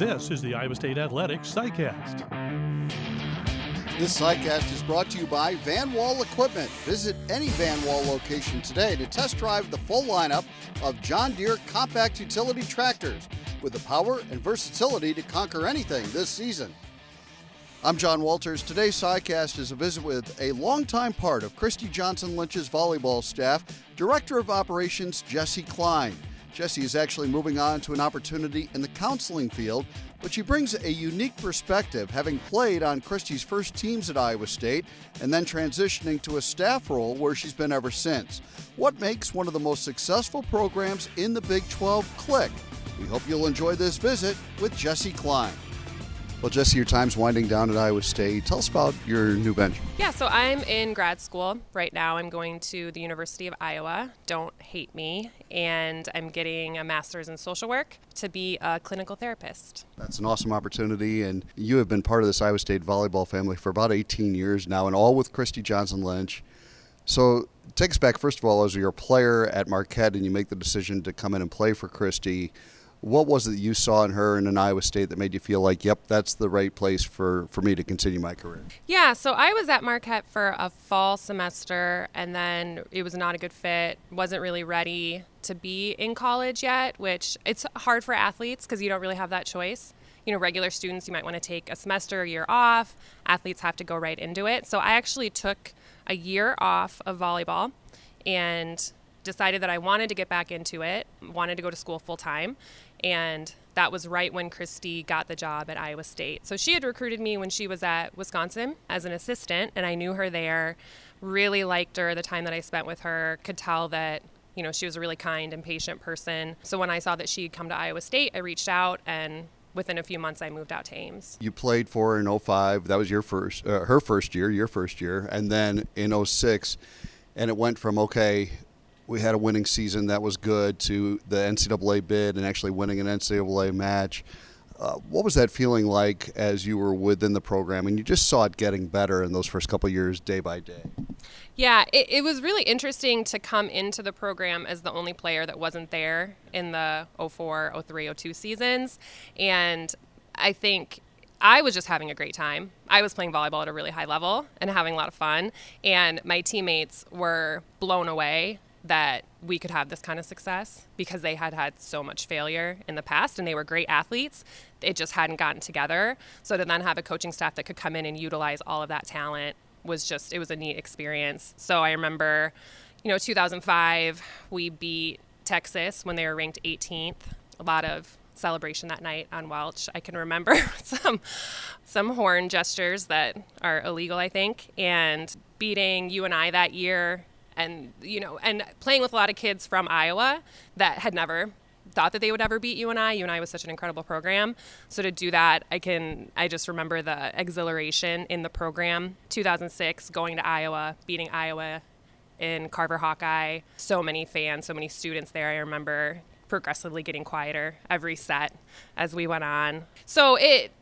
This is the Iowa State Athletics SciCast. This SciCast is brought to you by Van Wall Equipment. Visit any Van Wall location today to test drive the full lineup of John Deere compact utility tractors with the power and versatility to conquer anything this season. I'm John Walters. Today's SciCast is a visit with a longtime part of Christy Johnson Lynch's volleyball staff, Director of Operations Jesse Klein. Jesse is actually moving on to an opportunity in the counseling field, but she brings a unique perspective, having played on Christy's first teams at Iowa State and then transitioning to a staff role where she's been ever since. What makes one of the most successful programs in the Big 12 click? We hope you'll enjoy this visit with Jesse Klein. Well, Jesse, your time's winding down at Iowa State. Tell us about your new venture. Yeah, so I'm in grad school right now. I'm going to the University of Iowa. Don't hate me. And I'm getting a master's in social work to be a clinical therapist. That's an awesome opportunity. And you have been part of this Iowa State volleyball family for about 18 years now, and all with Christy Johnson Lynch. So take us back, first of all, as you're a player at Marquette and you make the decision to come in and play for Christy what was it that you saw in her in an Iowa State that made you feel like, yep, that's the right place for, for me to continue my career? Yeah, so I was at Marquette for a fall semester and then it was not a good fit, wasn't really ready to be in college yet, which it's hard for athletes because you don't really have that choice. You know, regular students, you might want to take a semester, a year off. Athletes have to go right into it. So I actually took a year off of volleyball and decided that I wanted to get back into it, wanted to go to school full time. And that was right when Christy got the job at Iowa State. So she had recruited me when she was at Wisconsin as an assistant, and I knew her there, really liked her the time that I spent with her, could tell that. You know, she was a really kind and patient person. So when I saw that she had come to Iowa State, I reached out and within a few months I moved out to Ames. You played for in 05. That was your first uh, her first year, your first year. And then in 06 and it went from okay, we had a winning season that was good to the NCAA bid and actually winning an NCAA match. Uh, what was that feeling like as you were within the program and you just saw it getting better in those first couple years day by day? Yeah, it, it, was really interesting to come into the program as the only player that wasn't there in the 04, 03, 02 seasons. And I think I was just having a great time. I was playing volleyball at a really high level and having a lot of fun. And my teammates were blown away that we could have this kind of success because they had had so much failure in the past and they were great athletes. It just hadn't gotten together. So to then have a coaching staff that could come in and utilize all of that talent was just, it was a neat experience. So I remember, you know, 2005, we beat Texas when they were ranked 18th. A lot of celebration that night on Welch. I can remember some some horn gestures that are illegal, I think, and beating UNI that year and you know and playing with a lot of kids from Iowa that had never thought that they would ever beat UNI. UNI was such an incredible program. So to do that, I can I just remember the exhilaration in the program. 2006 going to Iowa, beating Iowa in Carver Hawkeye. So many fans, so many students there. I remember progressively getting quieter every set as we went on. So it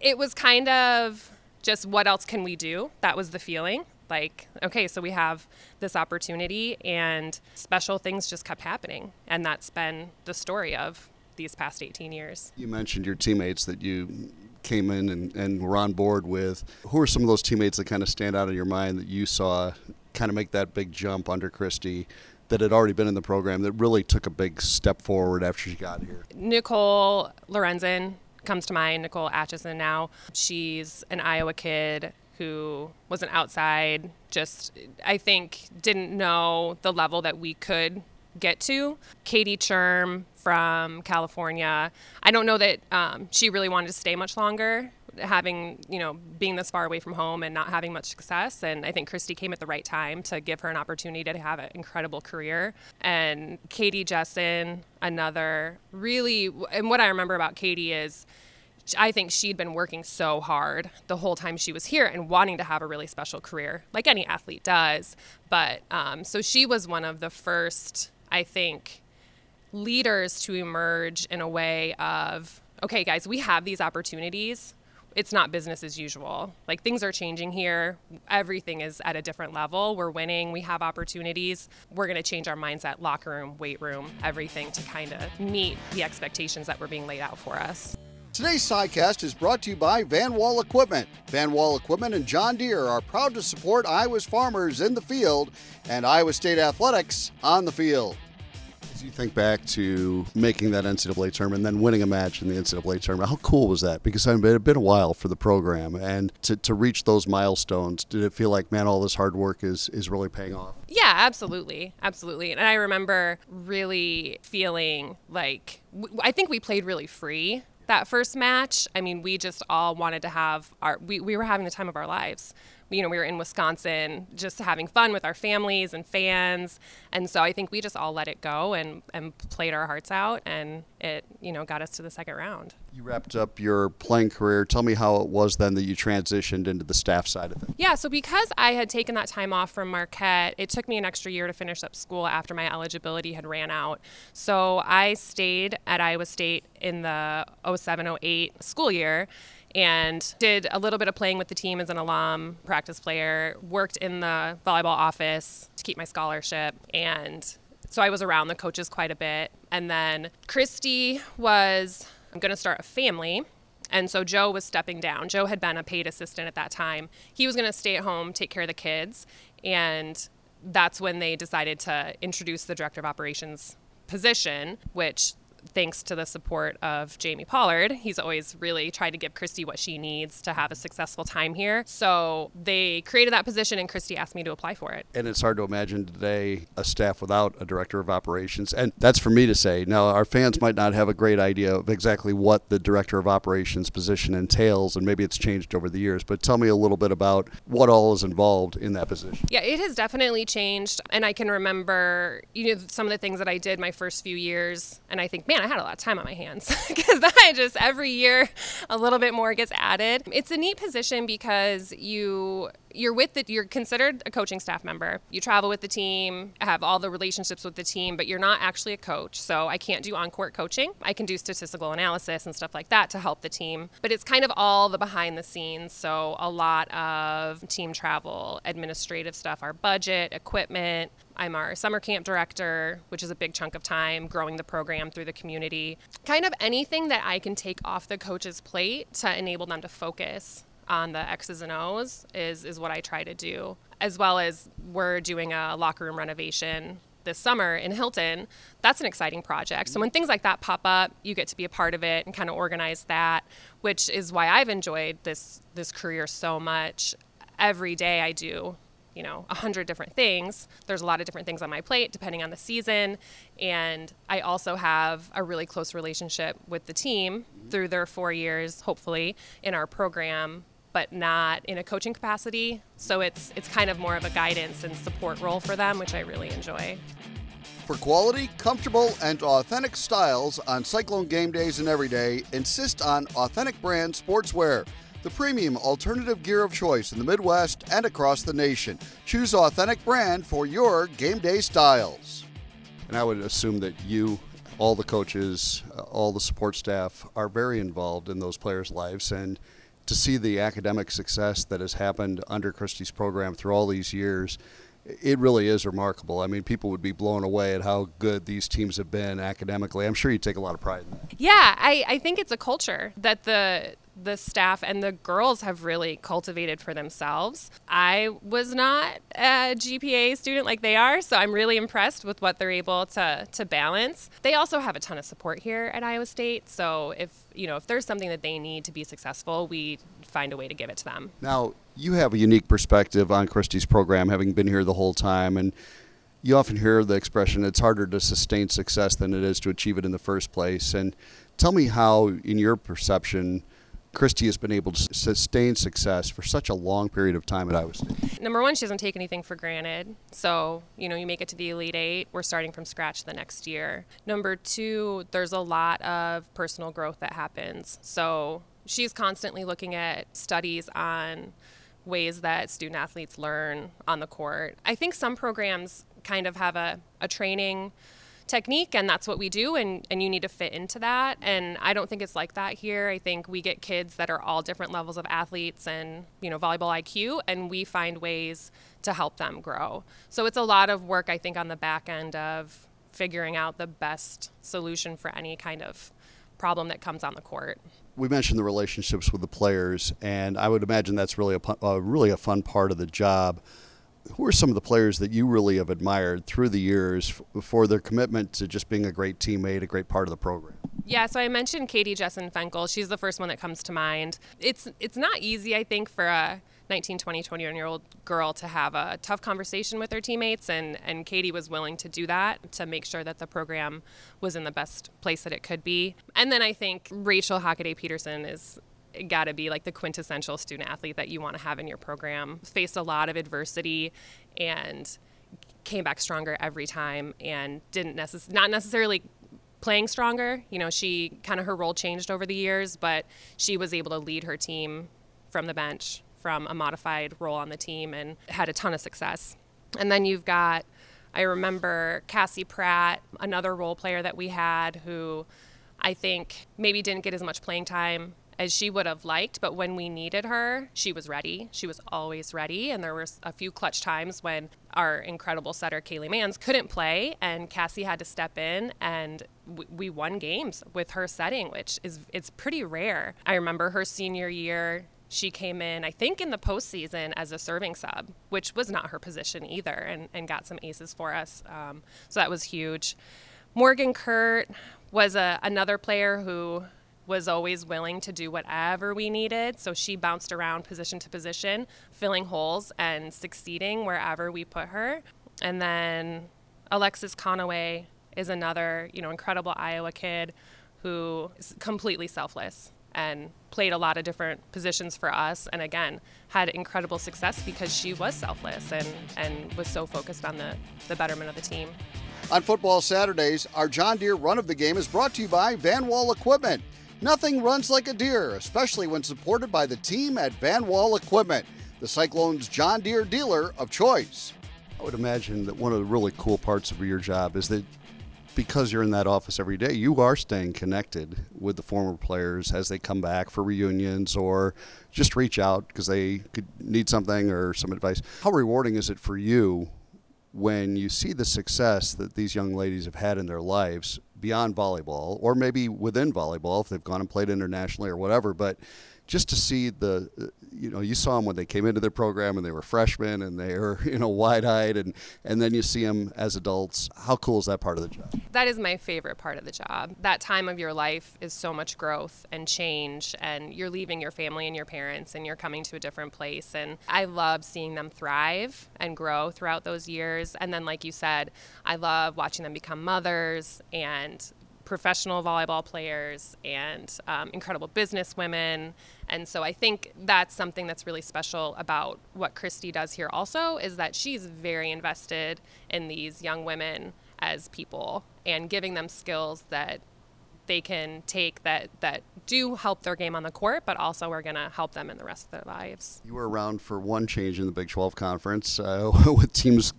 it was kind of just what else can we do? That was the feeling like okay so we have this opportunity and special things just kept happening. And that's been the story of these past 18 years. You mentioned your teammates that you came in and, and were on board with. Who are some of those teammates that kind of stand out in your mind that you saw kind of make that big jump under christy that had already been in the program that really took a big step forward after she got here? Nicole lorenzen comes to mind nicole atchison now. She's an iowa kid who was an outside, just I think didn't know the level that we could get to. Katie Churm from California. I don't know that um, she really wanted to stay much longer, having, you know, being this far away from home and not having much success. And I think Christy came at the right time to give her an opportunity to have an incredible career. And Katie Jessen, another really, and what I remember about Katie is, I think she'd been working so hard the whole time she was here and wanting to have a really special career, like any athlete does. But um, so she was one of the first, I think, leaders to emerge in a way of, okay, guys, we have these opportunities. It's not business as usual. Like things are changing here. Everything is at a different level. We're winning. We have opportunities. We're going to change our mindset, locker room, weight room, everything to kind of meet the expectations that were being laid out for us. Today's sidecast is brought to you by Van Wall Equipment. Van Wall Equipment and John Deere are proud to support Iowa's farmers in the field and Iowa State athletics on the field. As you think back to making that NCAA tournament and then winning a match in the NCAA tournament, how cool was that? Because it had been a while for the program, and to, to reach those milestones, did it feel like, man, all this hard work is, is really paying off? Yeah, absolutely. Absolutely. And I remember really feeling like I think we played really free that first match. I mean, we just all wanted to have our, we, we were having the time of our lives you know, we were in Wisconsin just having fun with our families and fans. And so I think we just all let it go and, and played our hearts out, and it, you know, got us to the second round. You wrapped up your playing career. Tell me how it was then that you transitioned into the staff side of things. Yeah, so because I had taken that time off from Marquette, it took me an extra year to finish up school after my eligibility had ran out. So I stayed at Iowa State in the 07 08 school year and did a little bit of playing with the team as an alum, practice player, worked in the volleyball office to keep my scholarship, and so I was around the coaches quite a bit. And then Christy was I'm going to start a family. And so Joe was stepping down. Joe had been a paid assistant at that time. He was going to stay at home, take care of the kids. And that's when they decided to introduce the director of operations position, which thanks to the support of Jamie Pollard. He's always really tried to give Christy what she needs to have a successful time here. So they created that position, and Christy asked me to apply for it. And it's hard to imagine today a staff without a director of operations. And that's for me to say. Now, our fans might not have a great idea of exactly what the director of operations position entails, and maybe it's changed over the years, but tell me a little bit about what all is involved in that position. Yeah, it has definitely changed. And I can remember, you know, some of the things that I did my first few years, and I think, man, I had a lot of time on my hands because I just every year a little bit more gets added. It's a neat position because you you're with the you're considered a coaching staff member. You travel with the team, have all the relationships with the team, but you're not actually a coach. So I can't do on-court coaching. I can do statistical analysis and stuff like that to help the team, but it's kind of all the behind the scenes. So a lot of team travel, administrative stuff, our budget, equipment, I'm our summer camp director, which is a big chunk of time growing the program through the community. Kind of anything that I can take off the coach's plate to enable them to focus on the X's and O's is is what I try to do. As well as we're doing a locker room renovation this summer in Hilton. That's an exciting project. So when things like that pop up, you get to be a part of it and kind of organize that, which is why I've enjoyed this this career so much. Every day I do you know, a hundred different things. There's a lot of different things on my plate depending on the season. And I also have a really close relationship with the team through their four years, hopefully, in our program but not in a coaching capacity. So it's it's kind of more of a guidance and support role for them, which I really enjoy. For quality, comfortable, and authentic styles on Cyclone game days and every day, insist on Authentic Brand Sportswear, the premium alternative gear of choice in the Midwest and across the nation. Choose Authentic Brand for your game day styles. And I would assume that you all the coaches, uh, all the support staff are very involved in those players' lives and to see the academic success that has happened under Christy's program through all these years, it really is remarkable. I mean, people would be blown away at how good these teams have been academically. I'm sure you take a lot of pride in that. Yeah, I, I think it's a culture that the the staff and the girls have really cultivated for themselves. I was not a GPA student like they are, so I'm really impressed with what they're able to to balance. They also have a ton of support here at Iowa State, so if you know if there's something that they need to be successful, we find a way to give it to them. Now, you have a unique perspective on Christy's program, having been here the whole time, and you often hear the expression it's harder to sustain success than it is to achieve it in the first place. And tell me how, in your perception, Christy has been able to sustain success for such a long period of time at Iowa State? Number one, she doesn't take anything for granted. So, you know, you make it to the Elite Eight, we're starting from scratch the next year. Number two, there's a lot of personal growth that happens. So, she's constantly looking at studies on ways that student athletes learn on the court. I think some programs kind of have a, a training technique and that's what we do and, and you need to fit into that and i don't think it's like that here i think we get kids that are all different levels of athletes and you know volleyball iq and we find ways to help them grow so it's a lot of work i think on the back end of figuring out the best solution for any kind of problem that comes on the court. We mentioned the relationships with the players, and I would imagine that's really a uh, really a fun part of the job. Who are some of the players that you really have admired through the years for their commitment to just being a great teammate, a great part of the program? Yeah, so I mentioned Katie Jessen Fenkel. She's the first one that comes to mind. It's it's not easy, I think, for a 19, 20, 21 year old girl to have a tough conversation with her teammates, and, and Katie was willing to do that to make sure that the program was in the best place that it could be. And then I think Rachel Hockaday Peterson is got to be like the quintessential student athlete that you want to have in your program. Faced a lot of adversity and came back stronger every time and didn't necess- not necessarily playing stronger. You know, she kind of her role changed over the years, but she was able to lead her team from the bench from a modified role on the team and had a ton of success. And then you've got, I remember Cassie Pratt, another role player that we had who I think maybe didn't get as much playing time as she would have liked, but when we needed her, she was ready. She was always ready. And there were a few clutch times when our incredible setter, Kaylee Manns, couldn't play, and Cassie had to step in, and we won games with her setting, which is it's pretty rare. I remember her senior year she came in, I think, in the postseason as a serving sub, which was not her position either, and, and got some aces for us. Um, so that was huge. Morgan Kuhrt was a, another player who was always willing to do whatever we needed. So she bounced around position to position, filling holes and succeeding wherever we put her. And then Alexis Conaway is another, you know, incredible Iowa kid who is completely selfless and played a lot of different positions for us and again had incredible success because she was selfless and, and was so focused on the, the betterment of the team. On football Saturdays, our John Deere run of the game is brought to you by Van Wall Equipment. Nothing runs like a deer, especially when supported by the team at Van Wall Equipment, the Cyclones John Deere dealer of choice. I would imagine that one of the really cool parts of your job is that because you're in that office every day, you are staying connected with the former players as they come back for reunions or just reach out because they could need something or some advice. How rewarding is it for you when you see the success that these young ladies have had in their lives beyond volleyball or maybe within volleyball if they've gone and played internationally or whatever, but just to see the, uh, you know, you saw them when they came into their program and they were freshmen and they were, you know, wide-eyed, and and then you see them as adults. How cool is that part of the job? That is my favorite part of the job. That time of your life is so much growth and change, and you're leaving your family and your parents, and you're coming to a different place. And I love seeing them thrive and grow throughout those years. And then, like you said, I love watching them become mothers and professional volleyball players and um, incredible business women. And so I think that's something that's really special about what Christy does here also is that she's very invested in these young women as people and giving them skills that they can take that that do help their game on the court, but also are going to help them in the rest of their lives. You were around for one change in the Big 12 conference uh, with teams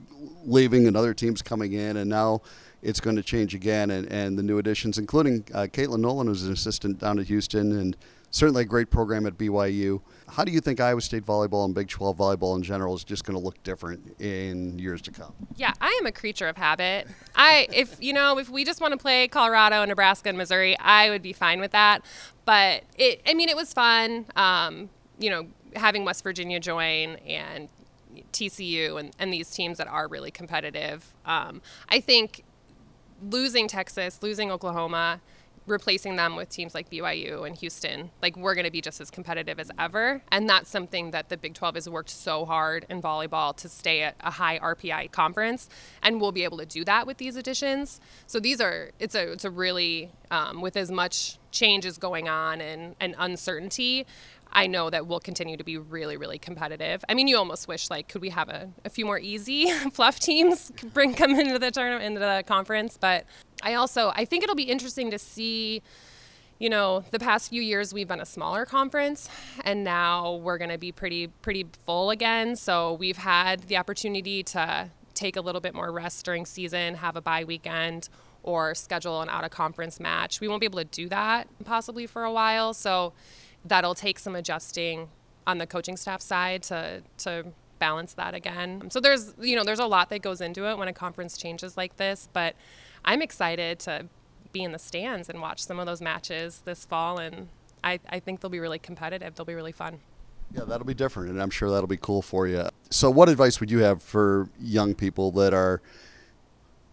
leaving and other teams coming in, and now it's going to change again. And, and the new additions, including uh, Caitlin Nolan, who's an assistant down at Houston, and certainly a great program at BYU. How do you think Iowa State volleyball and Big 12 volleyball in general is just going to look different in years to come? Yeah, I am a creature of habit. I if you know, if we just want to play Colorado, Nebraska, and Missouri, I would be fine with that. But it I mean, it was fun. Um, you know, having West Virginia join and TCU and, and these teams that are really competitive. Um, I think losing Texas, losing Oklahoma, replacing them with teams like BYU and Houston, like we're going to be just as competitive as ever. And that's something that the Big 12 has worked so hard in volleyball to stay at a high RPI conference, and we'll be able to do that with these additions. So these are it's a it's a really um, with as much change changes going on and, and uncertainty. I know that we'll continue to be really, really competitive. I mean, you almost wish like could we have a, a few more easy fluff teams bring come into the tournament into the conference, but I also I think it'll be interesting to see you know the past few years we've been a smaller conference and now we're going to be pretty pretty full again. So we've had the opportunity to take a little bit more rest during season have a bye weekend or schedule an out of conference match. We won't be able to do that possibly for a while. So that'll take some adjusting on the coaching staff side to to balance that again. So there's you know there's a lot that goes into it when a conference changes like this, but I'm excited to be in the stands and watch some of those matches this fall. And I, I think they'll be really competitive. They'll be really fun. Yeah, that'll be different, and I'm sure that'll be cool for you. So, what advice would you have for young people that are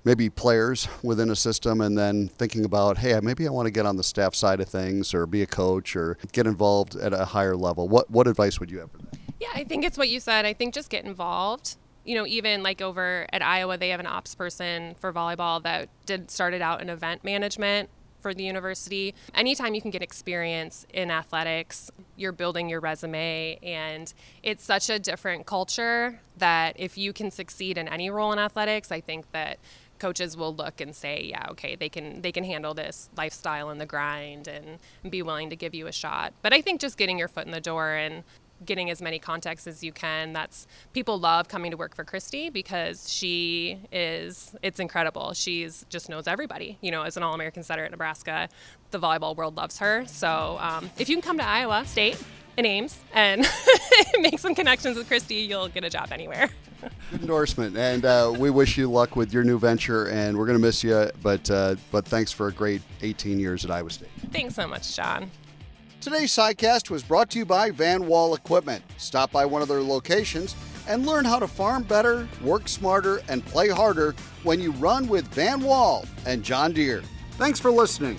maybe players within a system and then thinking about, hey, maybe I want to get on the staff side of things or be a coach or get involved at a higher level? What, what advice would you have for them? Yeah, I think it's what you said. I think just get involved. You know, even like over at Iowa, they have an ops person for volleyball that did started out in event management for the university. Anytime you can get experience in athletics, you're building your resume, and it's such a different culture that if you can succeed in any role in athletics, I think that coaches will look and say, yeah, okay, they can they can handle this lifestyle and the grind and be willing to give you a shot. But I think just getting your foot in the door and getting as many contacts as you can. That's people love coming to work for Christy because she is it's incredible. She's just knows everybody. You know, as an All American setter at Nebraska, the volleyball world loves her. So um, if you can come to Iowa State in Ames and make some connections with Christy, you'll get a job anywhere. Good endorsement, and uh, we wish you luck with your new venture. And we're going to miss you, but uh, but thanks for a great 18 years at Iowa State. Thanks so much, John. Today's sidecast was brought to you by Van Wall Equipment. Stop by one of their locations and learn how to farm better, work smarter, and play harder when you run with Van Wall and John Deere. Thanks for listening.